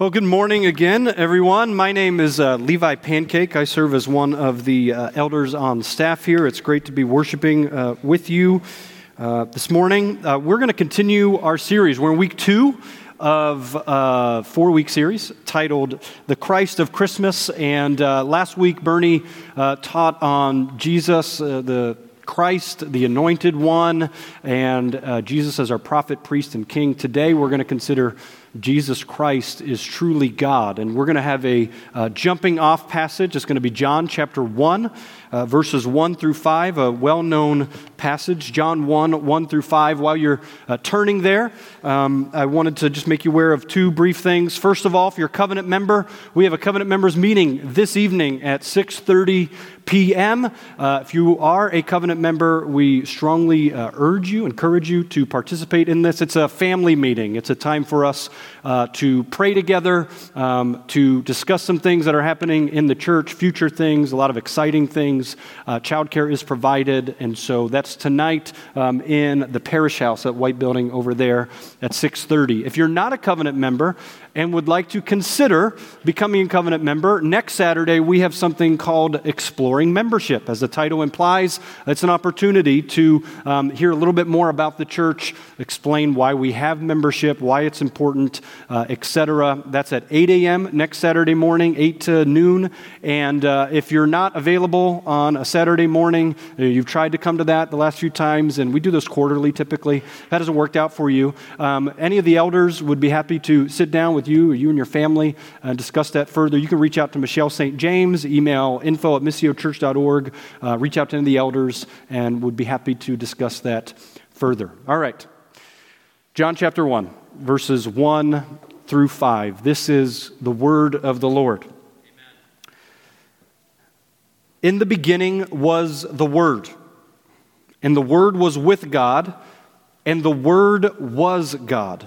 Well, good morning again, everyone. My name is uh, Levi Pancake. I serve as one of the uh, elders on staff here. It's great to be worshiping uh, with you uh, this morning. Uh, we're going to continue our series. We're in week two of a uh, four week series titled The Christ of Christmas. And last week, Bernie taught on Jesus, the Christ, the anointed one, and Jesus as our prophet, priest, and king. Today, we're going to consider Jesus Christ is truly God. And we're going to have a uh, jumping off passage. It's going to be John chapter 1, uh, verses 1 through 5, a well known passage. John 1, 1 through 5. While you're uh, turning there, um, I wanted to just make you aware of two brief things. First of all, if you're a covenant member, we have a covenant members meeting this evening at 6.30 p.m. Uh, if you are a covenant member, we strongly uh, urge you, encourage you to participate in this. It's a family meeting. It's a time for us uh, to pray together, um, to discuss some things that are happening in the church, future things, a lot of exciting things. Uh, childcare is provided, and so that's tonight um, in the parish house at White Building over there at 6:30. If you're not a covenant member, and would like to consider becoming a covenant member, next Saturday we have something called Exploring Membership. As the title implies, it's an opportunity to um, hear a little bit more about the church, explain why we have membership, why it's important, uh, etc. That's at 8 a.m. next Saturday morning, 8 to noon. And uh, if you're not available on a Saturday morning, uh, you've tried to come to that the last few times, and we do this quarterly typically, that hasn't worked out for you, um, any of the elders would be happy to sit down with you or you and your family and discuss that further, you can reach out to Michelle St. James, email info at missiochurch.org, uh, reach out to any of the elders, and would be happy to discuss that further. All right. John chapter 1, verses 1 through 5. This is the word of the Lord. In the beginning was the Word, and the Word was with God, and the Word was God.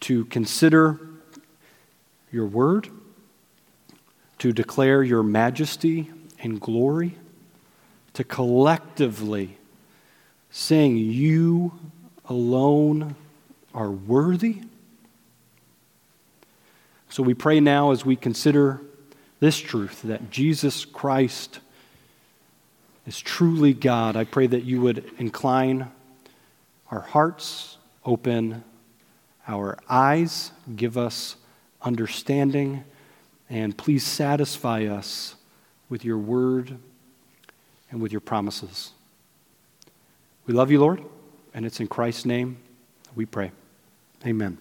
to consider your word, to declare your majesty and glory, to collectively sing, You alone are worthy. So we pray now as we consider this truth that Jesus Christ is truly God. I pray that you would incline our hearts, open our eyes, give us understanding, and please satisfy us with your word and with your promises. We love you, Lord, and it's in Christ's name we pray. Amen.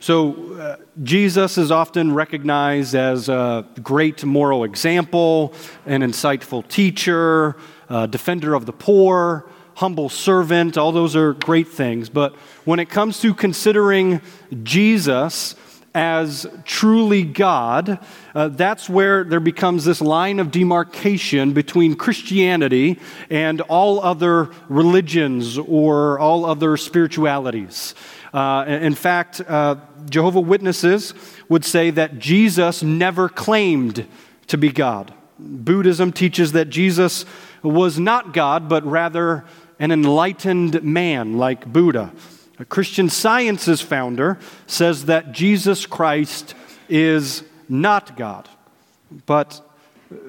So, uh, Jesus is often recognized as a great moral example, an insightful teacher, a defender of the poor, humble servant, all those are great things. But when it comes to considering Jesus as truly God, uh, that's where there becomes this line of demarcation between Christianity and all other religions or all other spiritualities. Uh, in fact, uh, Jehovah Witnesses would say that Jesus never claimed to be God. Buddhism teaches that Jesus was not God, but rather an enlightened man like Buddha. A Christian Science's founder says that Jesus Christ is not God. But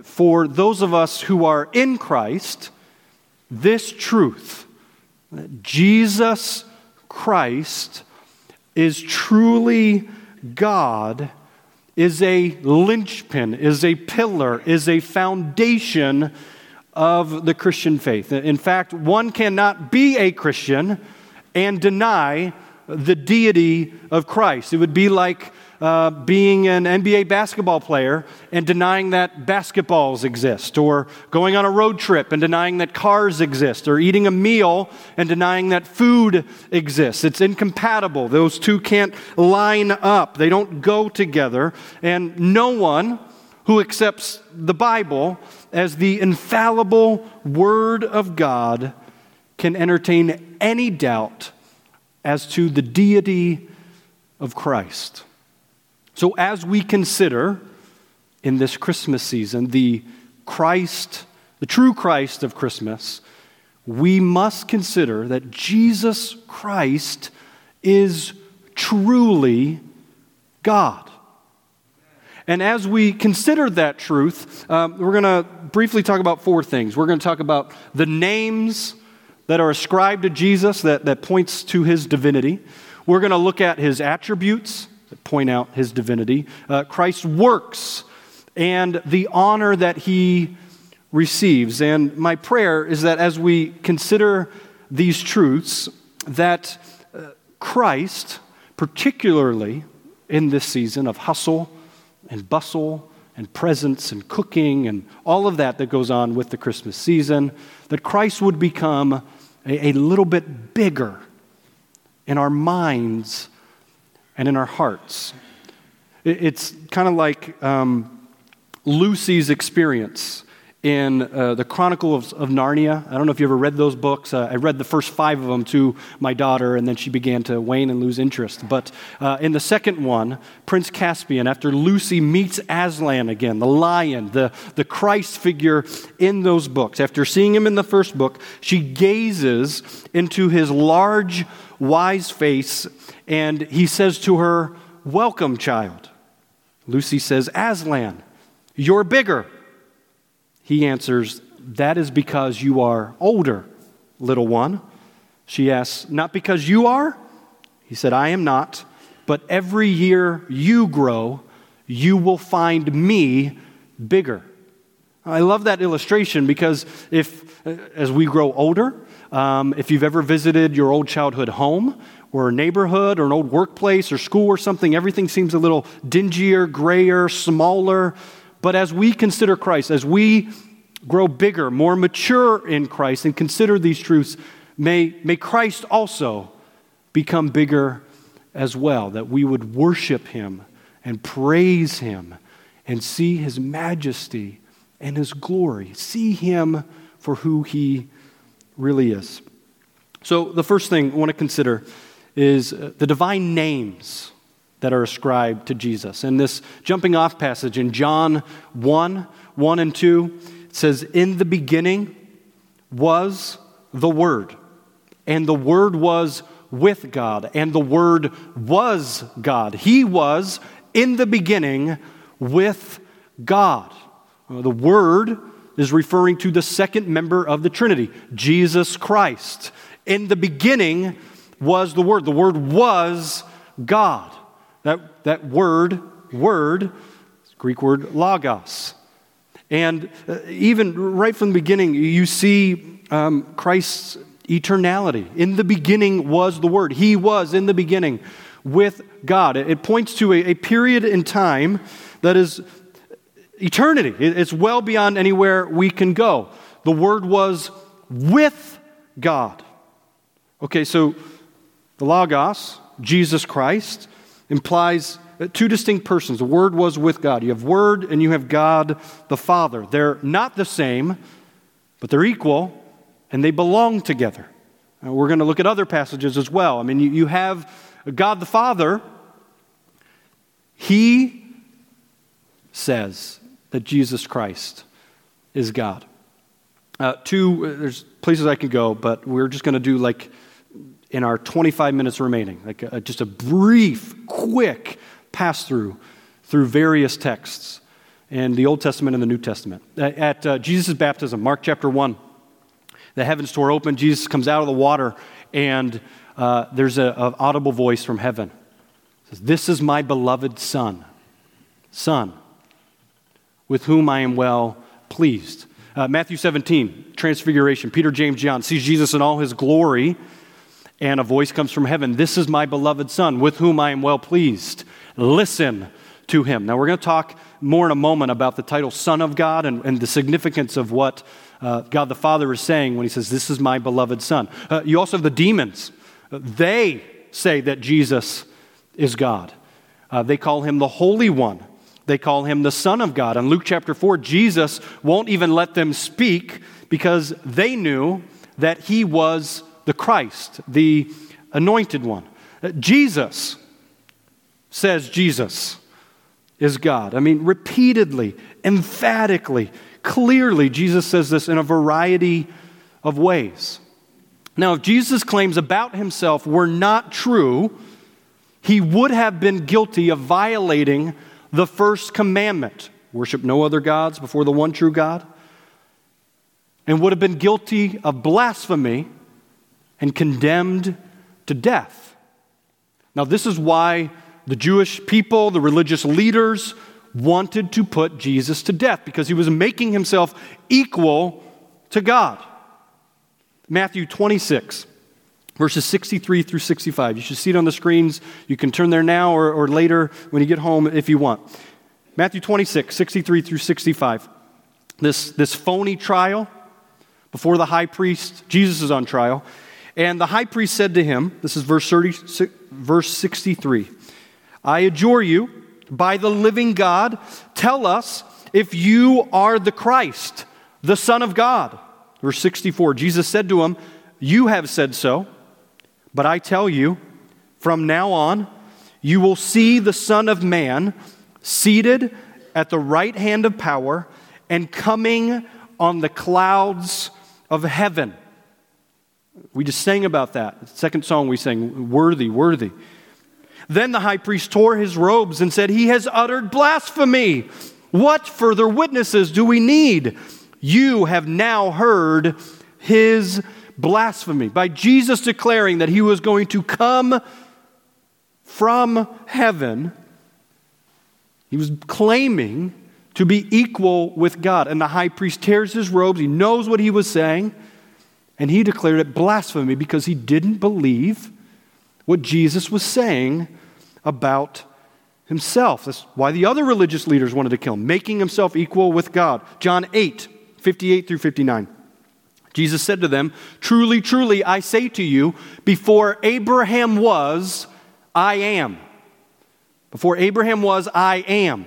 for those of us who are in Christ, this truth, Jesus Christ is truly God, is a linchpin, is a pillar, is a foundation of the Christian faith. In fact, one cannot be a Christian and deny the deity of Christ. It would be like uh, being an NBA basketball player and denying that basketballs exist, or going on a road trip and denying that cars exist, or eating a meal and denying that food exists. It's incompatible. Those two can't line up, they don't go together. And no one who accepts the Bible as the infallible Word of God can entertain any doubt as to the deity of Christ. So, as we consider in this Christmas season the Christ, the true Christ of Christmas, we must consider that Jesus Christ is truly God. And as we consider that truth, um, we're going to briefly talk about four things. We're going to talk about the names that are ascribed to Jesus that, that points to his divinity. We're going to look at his attributes that point out his divinity, uh, Christ's works, and the honor that he receives. And my prayer is that as we consider these truths, that uh, Christ, particularly in this season of hustle and bustle and presents and cooking and all of that that goes on with the Christmas season, that Christ would become a, a little bit bigger in our minds and in our hearts. It's kind of like um, Lucy's experience in uh, the Chronicles of Narnia. I don't know if you ever read those books. Uh, I read the first five of them to my daughter, and then she began to wane and lose interest. But uh, in the second one, Prince Caspian, after Lucy meets Aslan again, the lion, the, the Christ figure in those books, after seeing him in the first book, she gazes into his large, wise face and he says to her, Welcome, child. Lucy says, Aslan, you're bigger. He answers, That is because you are older, little one. She asks, Not because you are? He said, I am not, but every year you grow, you will find me bigger. I love that illustration because if, as we grow older, um, if you've ever visited your old childhood home, or a neighborhood or an old workplace or school or something, everything seems a little dingier, grayer, smaller. But as we consider Christ, as we grow bigger, more mature in Christ, and consider these truths, may, may Christ also become bigger as well, that we would worship him and praise him and see his majesty and his glory, see him for who he really is. So, the first thing I want to consider is uh, the divine names that are ascribed to Jesus. In this jumping off passage in John 1 1 and 2, it says, In the beginning was the Word, and the Word was with God, and the Word was God. He was in the beginning with God. The Word is referring to the second member of the Trinity, Jesus Christ. In the beginning was the Word. The Word was God. That, that word, word, Greek word logos. And uh, even right from the beginning, you see um, Christ's eternality. In the beginning was the Word. He was in the beginning with God. It, points to a, a, period in time that is eternity. It, it's well beyond anywhere we can go. The Word was with God. Okay, so the Logos, Jesus Christ, implies two distinct persons. The Word was with God. You have Word and you have God the Father. They're not the same, but they're equal and they belong together. And we're going to look at other passages as well. I mean, you, you have God the Father, He says that Jesus Christ is God. Uh, two, uh, there's places I could go, but we're just going to do like in our 25 minutes remaining, like a, just a brief, quick pass through through various texts in the Old Testament and the New Testament. At uh, Jesus' baptism, Mark chapter 1, the heavens tore open, Jesus comes out of the water, and uh, there's an audible voice from heaven. It says, This is my beloved Son, Son, with whom I am well pleased. Uh, Matthew 17, Transfiguration. Peter, James, John sees Jesus in all his glory And a voice comes from heaven This is my beloved Son, with whom I am well pleased. Listen to him. Now, we're going to talk more in a moment about the title Son of God and, and the significance of what uh, God the Father is saying when he says, This is my beloved Son. Uh, you also have the demons. They say that Jesus is God. Uh, they call him the Holy One. They call him the Son of God. In Luke chapter 4, Jesus won't even let them speak because they knew that he was the Christ, the anointed one. Uh, Jesus says Jesus is God. I mean, repeatedly, emphatically, clearly, Jesus says this in a variety of ways. Now, if Jesus' claims about himself were not true, he would have been guilty of violating the first commandment worship no other gods before the one true God, and would have been guilty of blasphemy and condemned to death. Now, this is why the Jewish people, the religious leaders, wanted to put Jesus to death because he was making himself equal to God. Matthew 26, verses 63 through 65. You should see it on the screens. You can turn there now or, or later when you get home if you want. Matthew 26, 63 through 65. This, this phony trial before the high priest, Jesus is on trial. And the high priest said to him, this is verse, 30, verse 63, I adjure you, by the living God, tell us if you are the Christ, the Son of God. Verse 64 Jesus said to him, You have said so, but I tell you, from now on, you will see the Son of Man seated at the right hand of power and coming on the clouds of heaven. We just sang about that. The second song we sang, Worthy, Worthy. Then the high priest tore his robes and said, He has uttered blasphemy. What further witnesses do we need? You have now heard his blasphemy. By Jesus declaring that he was going to come from heaven, he was claiming to be equal with God. And the high priest tears his robes. He knows what he was saying. And he declared it blasphemy because he didn't believe what Jesus was saying about himself. That's why the other religious leaders wanted to kill him, making himself equal with God. John 8, 58 through 59. Jesus said to them, Truly, truly, I say to you, before Abraham was, I am. Before Abraham was, I am.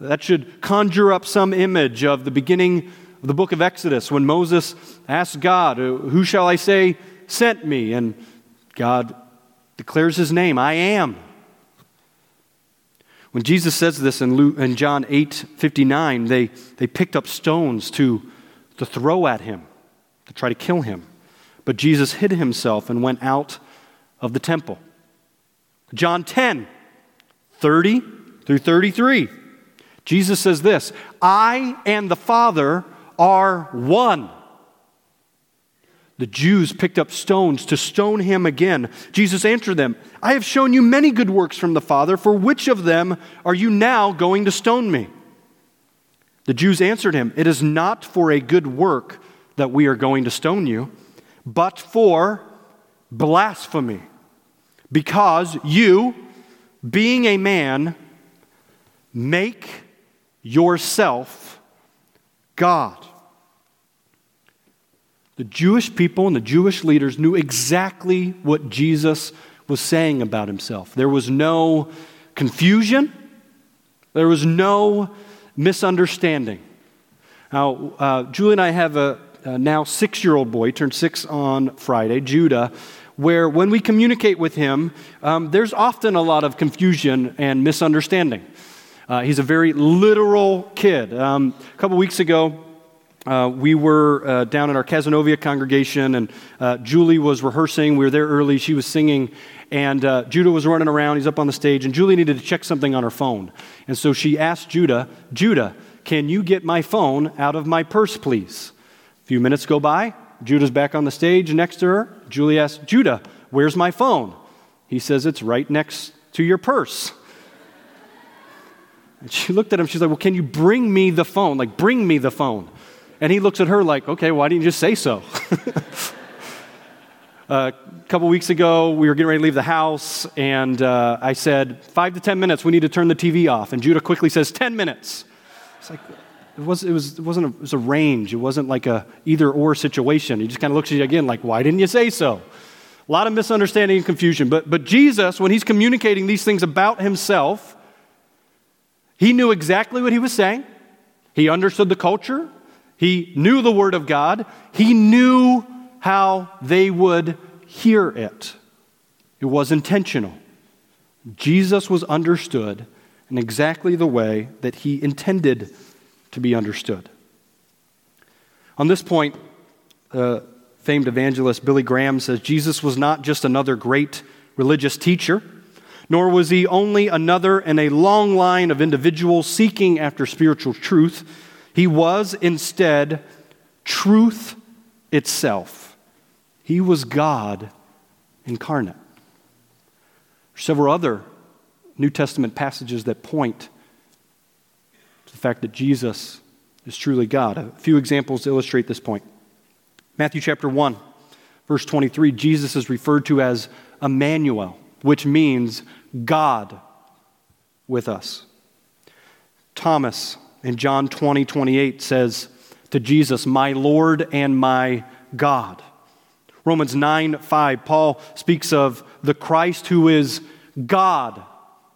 That should conjure up some image of the beginning the book of Exodus when Moses asked God, uh, Who shall I say sent me? And God declares his name, I am. When Jesus says this in, Luke, in John 8 59, they, they picked up stones to, to throw at him, to try to kill him. But Jesus hid himself and went out of the temple. John 10 30 through 33. Jesus says this I and the Father are one. The Jews picked up stones to stone him again. Jesus answered them, I have shown you many good works from the Father. For which of them are you now going to stone me? The Jews answered him, It is not for a good work that we are going to stone you, but for blasphemy, because you, being a man, make yourself God. The Jewish people and the Jewish leaders knew exactly what Jesus was saying about himself. There was no confusion, there was no misunderstanding. Now, uh, Julie and I have a, a now six year old boy, turned six on Friday, Judah, where when we communicate with him, um, there's often a lot of confusion and misunderstanding. Uh, he's a very literal kid. Um, a couple weeks ago, uh, we were uh, down at our Cazenovia congregation, and uh, Julie was rehearsing. We were there early. She was singing, and uh, Judah was running around. He's up on the stage, and Julie needed to check something on her phone. And so she asked Judah, Judah, can you get my phone out of my purse, please? A few minutes go by. Judah's back on the stage next to her. Julie asks, Judah, where's my phone? He says, It's right next to your purse. And she looked at him. She's like, Well, can you bring me the phone? Like, bring me the phone. And he looks at her like, okay, why didn't you just say so? a couple weeks ago, we were getting ready to leave the house, and uh, I said, five to 10 minutes, we need to turn the TV off. And Judah quickly says, 10 minutes. It's like, it, was, it, was, it wasn't a, it was a range. It wasn't like a either or situation. He just kind of looks at you again like, why didn't you say so? A lot of misunderstanding and confusion. But, but Jesus, when he's communicating these things about himself, he knew exactly what he was saying. He understood the culture. He knew the Word of God. He knew how they would hear it. It was intentional. Jesus was understood in exactly the way that he intended to be understood. On this point, uh, famed evangelist Billy Graham says Jesus was not just another great religious teacher, nor was he only another in a long line of individuals seeking after spiritual truth. He was instead truth itself. He was God incarnate. Several other New Testament passages that point to the fact that Jesus is truly God. A few examples illustrate this point. Matthew chapter 1, verse 23, Jesus is referred to as Emmanuel, which means God with us. Thomas in John 20, 28 says to Jesus, My Lord and my God. Romans 9 5, Paul speaks of the Christ who is God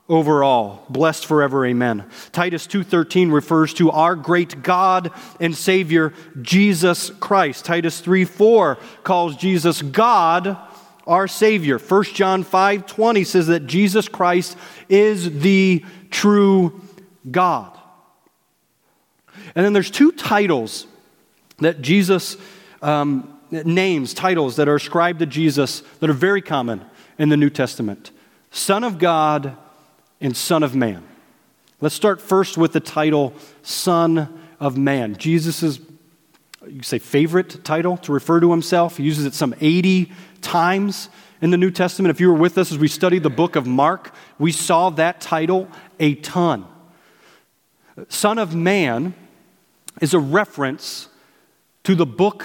over all, blessed forever, amen. Titus 2:13 refers to our great God and Savior Jesus Christ. Titus 3:4 calls Jesus God, our Savior. 1 John 5:20 says that Jesus Christ is the true God. And then there's two titles that Jesus um, names, titles that are ascribed to Jesus that are very common in the New Testament Son of God and Son of Man. Let's start first with the title Son of Man. Jesus' you say favorite title to refer to himself. He uses it some 80 times in the New Testament. If you were with us as we studied the book of Mark, we saw that title a ton. Son of Man is a reference to the book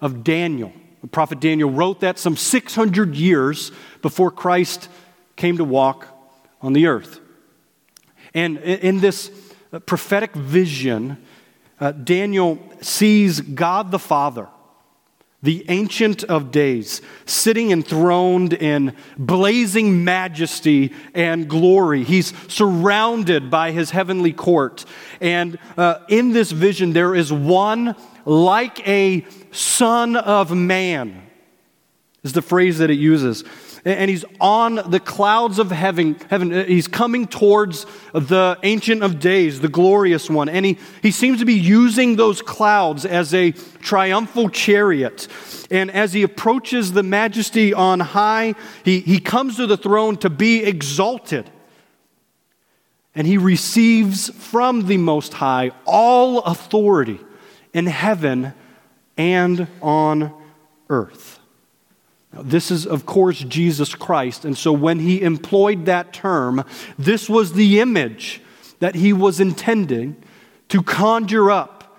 of Daniel. The prophet Daniel wrote that some 600 years before Christ came to walk on the earth. And in this prophetic vision, uh, Daniel sees God the Father, the Ancient of Days, sitting enthroned in blazing majesty and glory. He's surrounded by his heavenly court. And uh, in this vision, there is one like a son of man, is the phrase that it uses. And he's on the clouds of heaven. heaven. Uh, he's coming towards the Ancient of Days, the glorious one. And he, he seems to be using those clouds as a triumphal chariot. And as he approaches the majesty on high, he, he comes to the throne to be exalted. And he receives from the Most High all authority in heaven and on earth. Now, this is, of course, Jesus Christ. And so when he employed that term, this was the image that he was intending to conjure up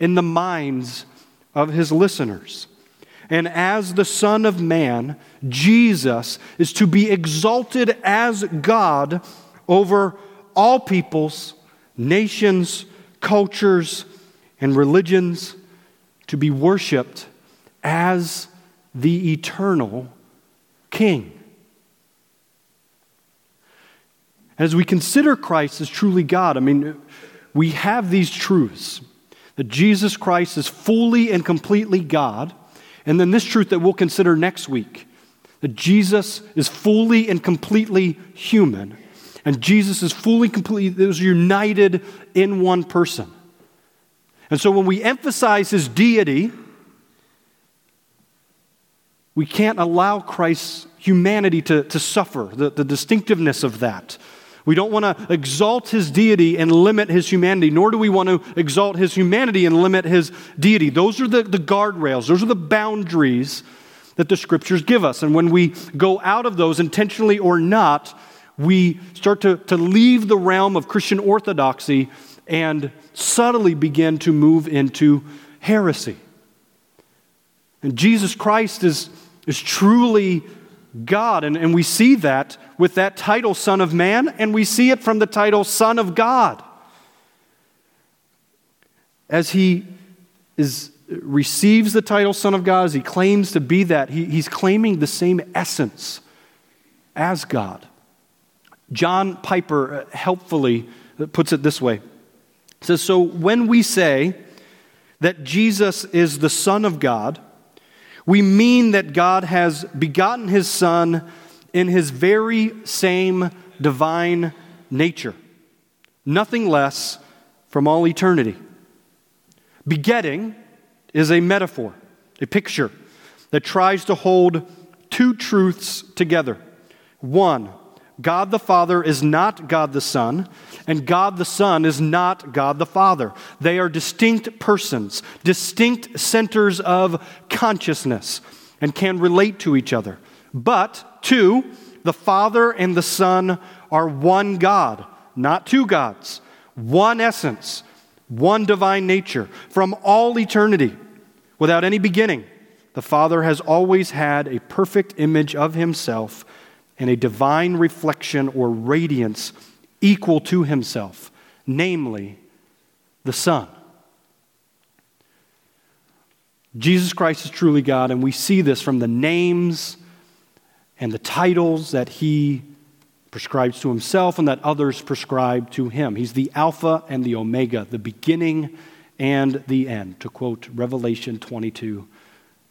in the minds of his listeners. And as the Son of Man, Jesus is to be exalted as God over all peoples, nations, cultures, and religions to be worshiped as the eternal King. As we consider Christ as truly God, I mean, we have these truths that Jesus Christ is fully and completely God, and then this truth that we'll consider next week that Jesus is fully and completely human, and Jesus is fully, completely, is united in one person. And so when we emphasize his deity, we can't allow Christ's humanity to, to suffer, the, the distinctiveness of that. We don't want to exalt his deity and limit his humanity, nor do we want to exalt his humanity and limit his deity. Those are the, the guardrails, those are the boundaries that the scriptures give us. And when we go out of those, intentionally or not, we start to, to leave the realm of Christian orthodoxy and subtly begin to move into heresy. And Jesus Christ is, is truly God. And, and we see that with that title, Son of Man, and we see it from the title, Son of God. As he is, receives the title Son of God, as he claims to be that, he, he's claiming the same essence as God. John Piper helpfully puts it this way. Says, So when we say that Jesus is the Son of God, we mean that God has begotten his Son in his very same divine nature, nothing less from all eternity. Begetting is a metaphor, a picture that tries to hold two truths together. One, God the Father is not God the Son, and God the Son is not God the Father. They are distinct persons, distinct centers of consciousness, and can relate to each other. But, two, the Father and the Son are one God, not two gods, one essence, one divine nature from all eternity, without any beginning. The Father has always had a perfect image of Himself and a divine reflection or radiance equal to himself, namely the Son. Jesus Christ is truly God, and we see this from the names and the titles that he prescribes to himself and that others prescribe to him. He's the Alpha and the Omega, the beginning and the end, to quote Revelation 22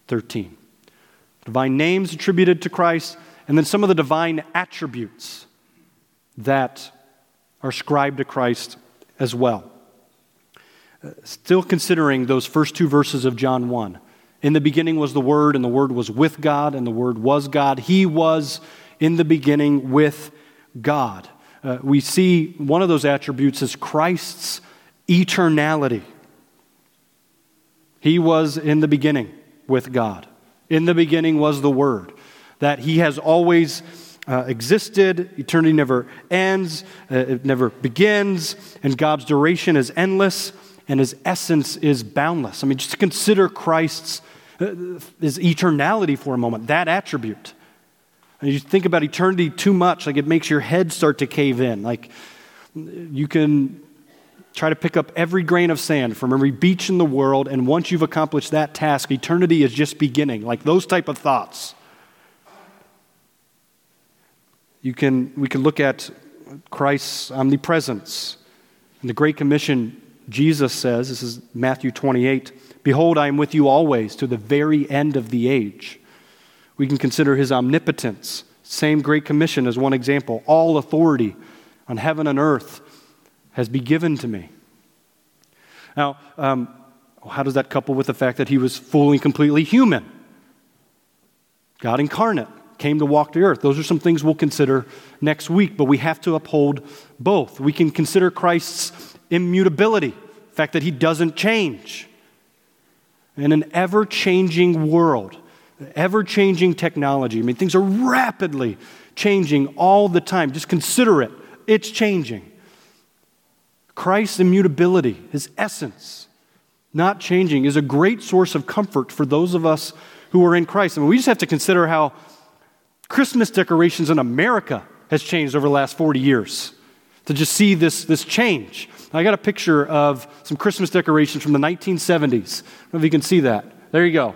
13. Divine names attributed to Christ and then some of the divine attributes that are ascribed to Christ as well. Uh, still considering those first two verses of John 1. In the beginning was the Word, and the Word was with God, and the Word was God. He was in the beginning with God. Uh, we see one of those attributes as Christ's eternality. He was in the beginning with God. In the beginning was the Word that He has always uh, existed, eternity never ends, uh, it never begins, and God's duration is endless, and His essence is boundless. I mean, just consider Christ's uh, his eternality for a moment, that attribute. And you think about eternity too much, like it makes your head start to cave in. Like you can try to pick up every grain of sand from every beach in the world, and once you've accomplished that task, eternity is just beginning. Like those type of thoughts. You can, we can look at Christ's omnipresence. In the Great Commission, Jesus says, this is Matthew 28, Behold, I am with you always to the very end of the age. We can consider his omnipotence. Same Great Commission as one example. All authority on heaven and earth has been given to me. Now, um, how does that couple with the fact that he was fully and completely human? God incarnate came to walk the earth. Those are some things we'll consider next week, but we have to uphold both. We can consider Christ's immutability, the fact that he doesn't change. In an ever changing world, ever changing technology, I mean, things are rapidly changing all the time. Just consider it, it's changing. Christ's immutability, his essence, not changing, is a great source of comfort for those of us who are in Christ. I mean, we just have to consider how Christmas decorations in America has changed over the last 40 years. To just see this, this change. I got a picture of some Christmas decorations from the 1970s. I don't know if you can see that. There you go.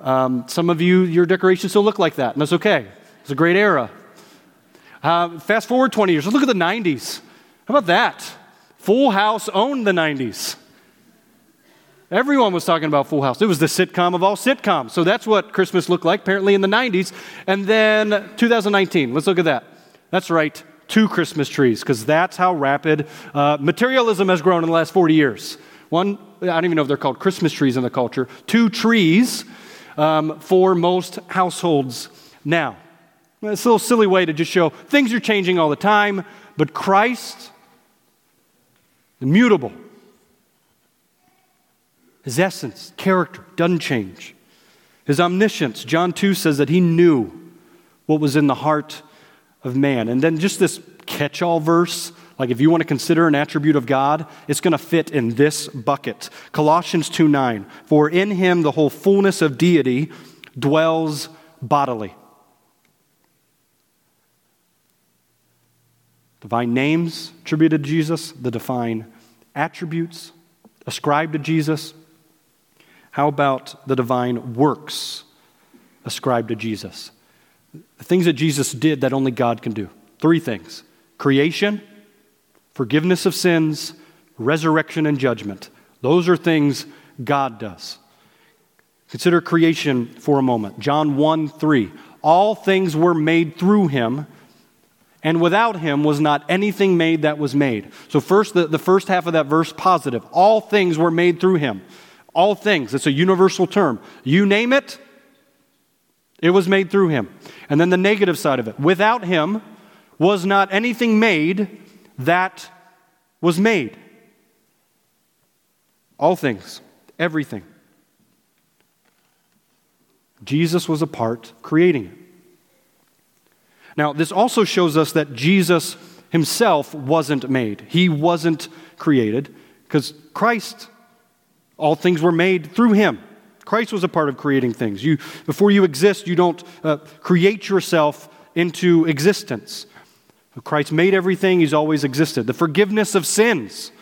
Um, some of you, your decorations still look like that, and that's okay. It's a great era. Uh, fast forward 20 years, let's look at the 90s. How about that? Full House owned the 90s. Everyone was talking about Full House. It was the sitcom of all sitcoms. So that's what Christmas looked like, apparently, in the 90s. And then 2019, let's look at that. That's right, two Christmas trees, because that's how rapid uh, materialism has grown in the last 40 years. One, I don't even know if they're called Christmas trees in the culture, two trees um, for most households now. It's a little silly way to just show things are changing all the time, but Christ, immutable, his essence, character doesn't change. His omniscience, John 2 says that he knew what was in the heart of man. And then just this catch all verse, like if you want to consider an attribute of God, it's going to fit in this bucket. Colossians 2 9. For in him the whole fullness of deity dwells bodily. Divine names attributed to Jesus, the divine attributes ascribed to Jesus. How about the divine works ascribed to Jesus? The things that Jesus did that only God can do. Three things creation, forgiveness of sins, resurrection, and judgment. Those are things God does. Consider creation for a moment. John 1 3. All things were made through him, and without him was not anything made that was made. So, first, the, the first half of that verse, positive. All things were made through him. All things. It's a universal term. You name it, it was made through him. And then the negative side of it. Without him was not anything made that was made. All things, everything. Jesus was a part creating it. Now, this also shows us that Jesus himself wasn't made. He wasn't created because Christ, all things were made through him. Christ was a part of creating things. You, before you exist, you don't uh, create yourself into existence. Christ made everything, He's always existed. The forgiveness of sins,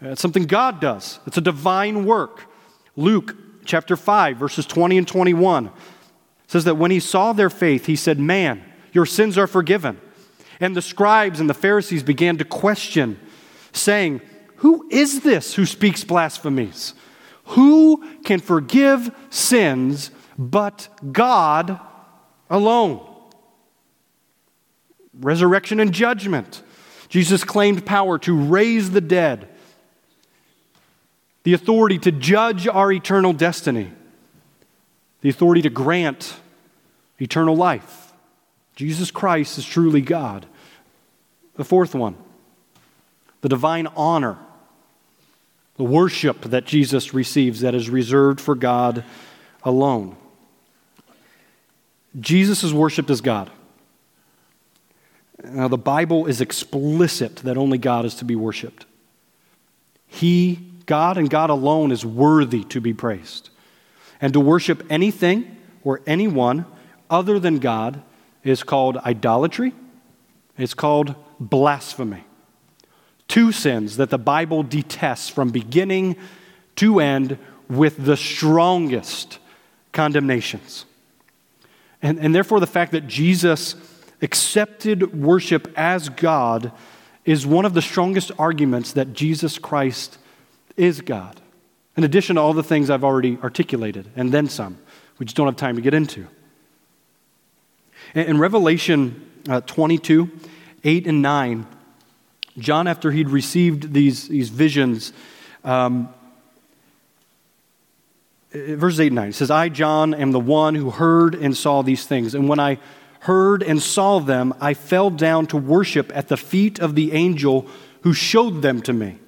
it's something God does, it's a divine work. Luke chapter 5, verses 20 and 21 says that when He saw their faith, He said, Man, your sins are forgiven. And the scribes and the Pharisees began to question, saying, Who is this who speaks blasphemies? Who can forgive sins but God alone? resurrection and judgment. Jesus claimed power to raise the dead, the authority to judge our eternal destiny, the authority to grant eternal life. Jesus Christ is truly God. The fourth one, the divine honor, the worship that Jesus receives that is reserved for God alone. Jesus is worshiped as God. Now, the Bible is explicit that only God is to be worshiped. He, God and God alone, is worthy to be praised. And to worship anything or anyone other than God is called idolatry, it's called blasphemy. Two sins that the Bible detests from beginning to end with the strongest condemnations. And, and therefore, the fact that Jesus accepted worship as God is one of the strongest arguments that Jesus Christ is God. In addition to all the things I've already articulated, and then some, we just don't have time to get into. In Revelation uh, 22, 8 and 9, John, after he'd received these, these visions, um, verses 8 and 9, says, I, John, am the one who heard and saw these things. And when I heard and saw them, I fell down to worship at the feet of the angel who showed them to me.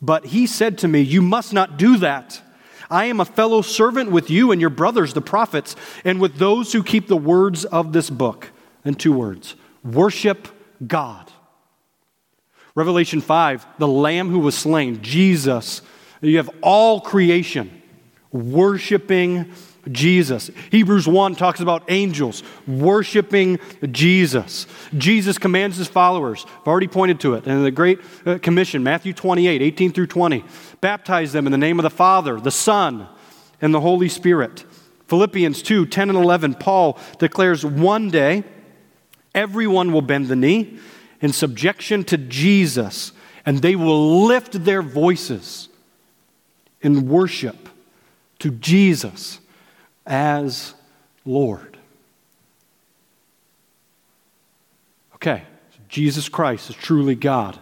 But he said to me, You must not do that. I am a fellow servant with you and your brothers, the prophets, and with those who keep the words of this book. And two words worship God. Revelation 5, the Lamb who was slain, Jesus. You have all creation worshiping Jesus. Hebrews 1 talks about angels worshiping Jesus. Jesus commands his followers. I've already pointed to it in the Great uh, Commission, Matthew 28, 18 through 20. Baptize them in the name of the Father, the Son, and the Holy Spirit. Philippians 2, 10 and 11, Paul declares one day everyone will bend the knee in subjection to Jesus, and they will lift their voices in worship to Jesus as Lord. Okay, so Jesus Christ is truly God.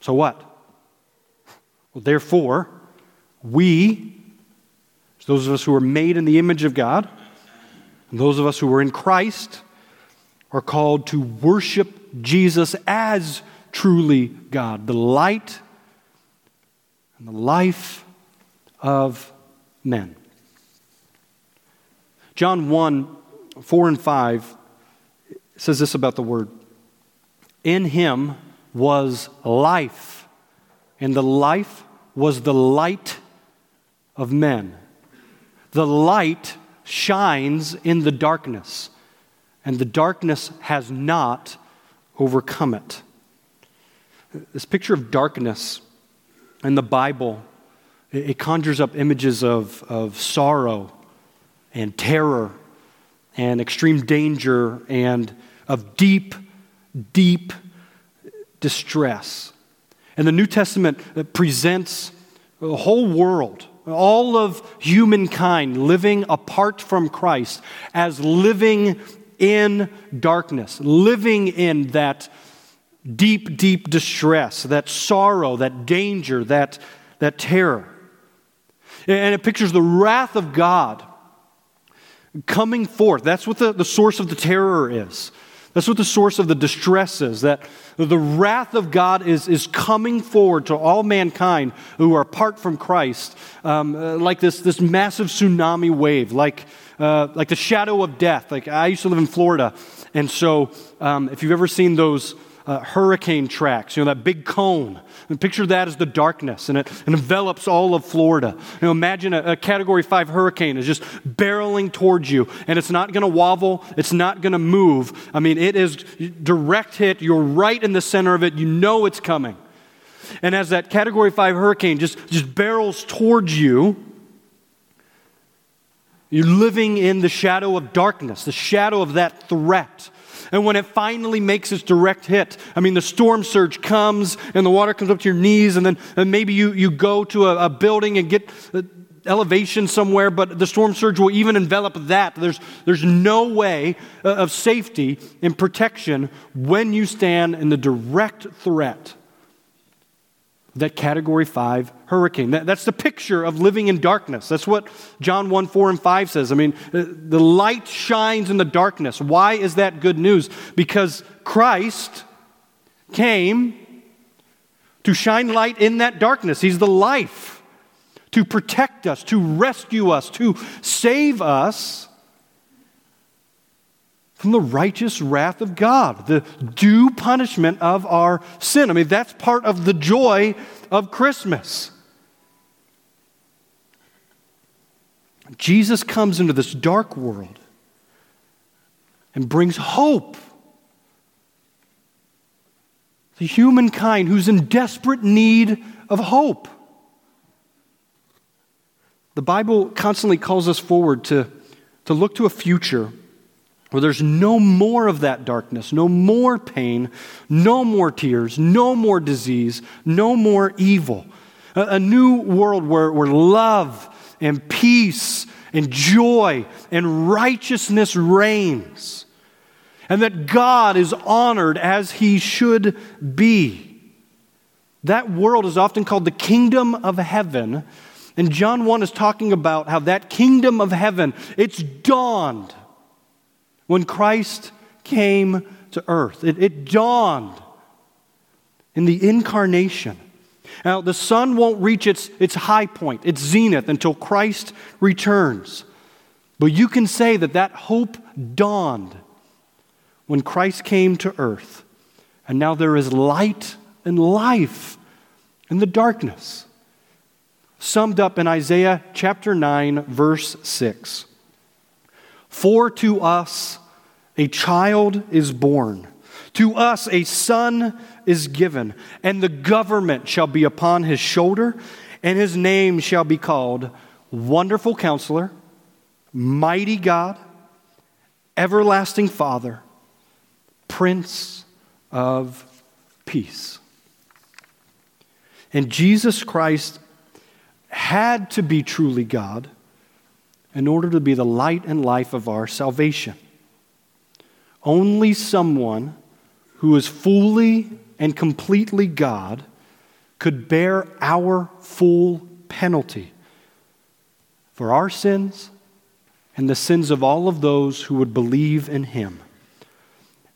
So what? Well, therefore, we, those of us who are made in the image of God, and those of us who are in Christ, are called to worship Jesus as truly God, the light and the life of men. John 1 4 and 5 says this about the Word In him was life, and the life was the light of men. the light shines in the darkness, and the darkness has not overcome it. This picture of darkness in the Bible, it, conjures up images of, of sorrow and terror and extreme danger and of deep, deep distress. And the New Testament uh, presents the whole world, all of humankind living apart from Christ, as living in darkness, living in that deep, deep distress, that sorrow, that danger, that, that terror. And it pictures the wrath of God coming forth. That's what the, the source of the terror is. That's what the source of the distress is. That the wrath of God is, is coming forward to all mankind who are apart from Christ, um, uh, like this, this massive tsunami wave, like, uh, like the shadow of death. Like I used to live in Florida, and so um, if you've ever seen those uh, hurricane tracks, you know, that big cone. And picture that as the darkness, and it, it envelops all of Florida. You know, imagine a, a Category 5 hurricane is just barreling towards you, and it's not going to wobble, it's not going to move. I mean, it is direct hit. You're right in the center of it. You know it's coming. And as that Category 5 hurricane just, just barrels towards you, you're living in the shadow of darkness, the shadow of that threat. And when it finally makes its direct hit, I mean, the storm surge comes and the water comes up to your knees, and then and maybe you, you go to a, a building and get uh, elevation somewhere, but the storm surge will even envelop that. There's, there's no way uh, of safety and protection when you stand in the direct threat that category 5 hurricane. That, that's the picture of living in darkness. That's what john 1 4 and 5 says. I mean uh, the light shines in the darkness. Why is that good news? Because christ came to shine light in that darkness. He's the life to protect us to rescue us to save us from the righteous wrath of God, the due punishment of our sin. I mean, that's part of the joy of Christmas. Jesus comes into this dark world and brings hope to humankind who's in desperate need of hope. The Bible constantly calls us forward to, to look to a future where there's no more of that darkness, no more pain, no more tears, no more disease, no more evil. A, a new world where, where love and peace and joy and righteousness reigns. And that God is honored as he should be. That world is often called the kingdom of heaven. And John 1 is talking about how that kingdom of heaven, it's dawned when Christ came to earth. It, it dawned in the incarnation. Now, the sun won't reach its, its high point, its zenith, until Christ returns. But you can say that that hope dawned when Christ came to earth. And now there is light and life in the darkness. Summed up in Isaiah chapter 9, verse 6. For to us a child is born, to us a son is given, and the government shall be upon his shoulder, and his name shall be called Wonderful Counselor, Mighty God, Everlasting Father, Prince of Peace. And Jesus Christ had to be truly God in order to be the light and life of our salvation. Only someone who is fully and completely God could bear our full penalty for our sins and the sins of all of those who would believe in him.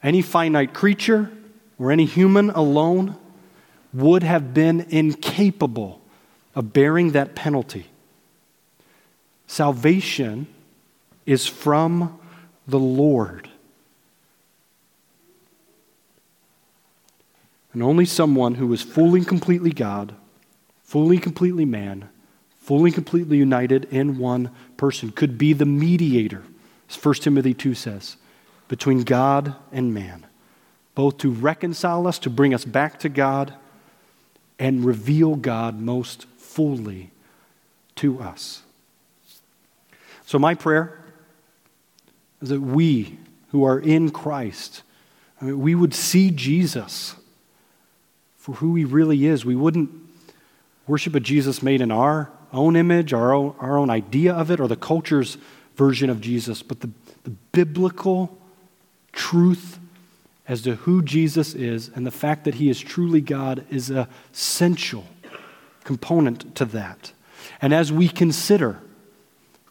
Any finite creature or any human alone would have been incapable of bearing that penalty. Salvation is from the Lord. And only someone who is fully and completely God, fully and completely man, fully completely united in one person, could be the mediator, as 1 Timothy 2 says, between God and man, both to reconcile us, to bring us back to God, and reveal God most fully to us. So, my prayer is that we who are in Christ, I mean, we would see Jesus for who he really is. We wouldn't worship a Jesus made in our own image, our own, our own idea of it, or the culture's version of Jesus, but the, the biblical truth as to who Jesus is and the fact that he is truly God is a essential component to that. And as we consider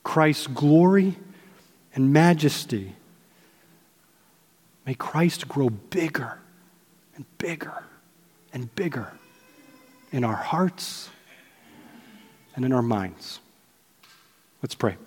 Christ's glory and majesty, may Christ grow bigger and bigger and bigger in our hearts and in our minds. Let's pray.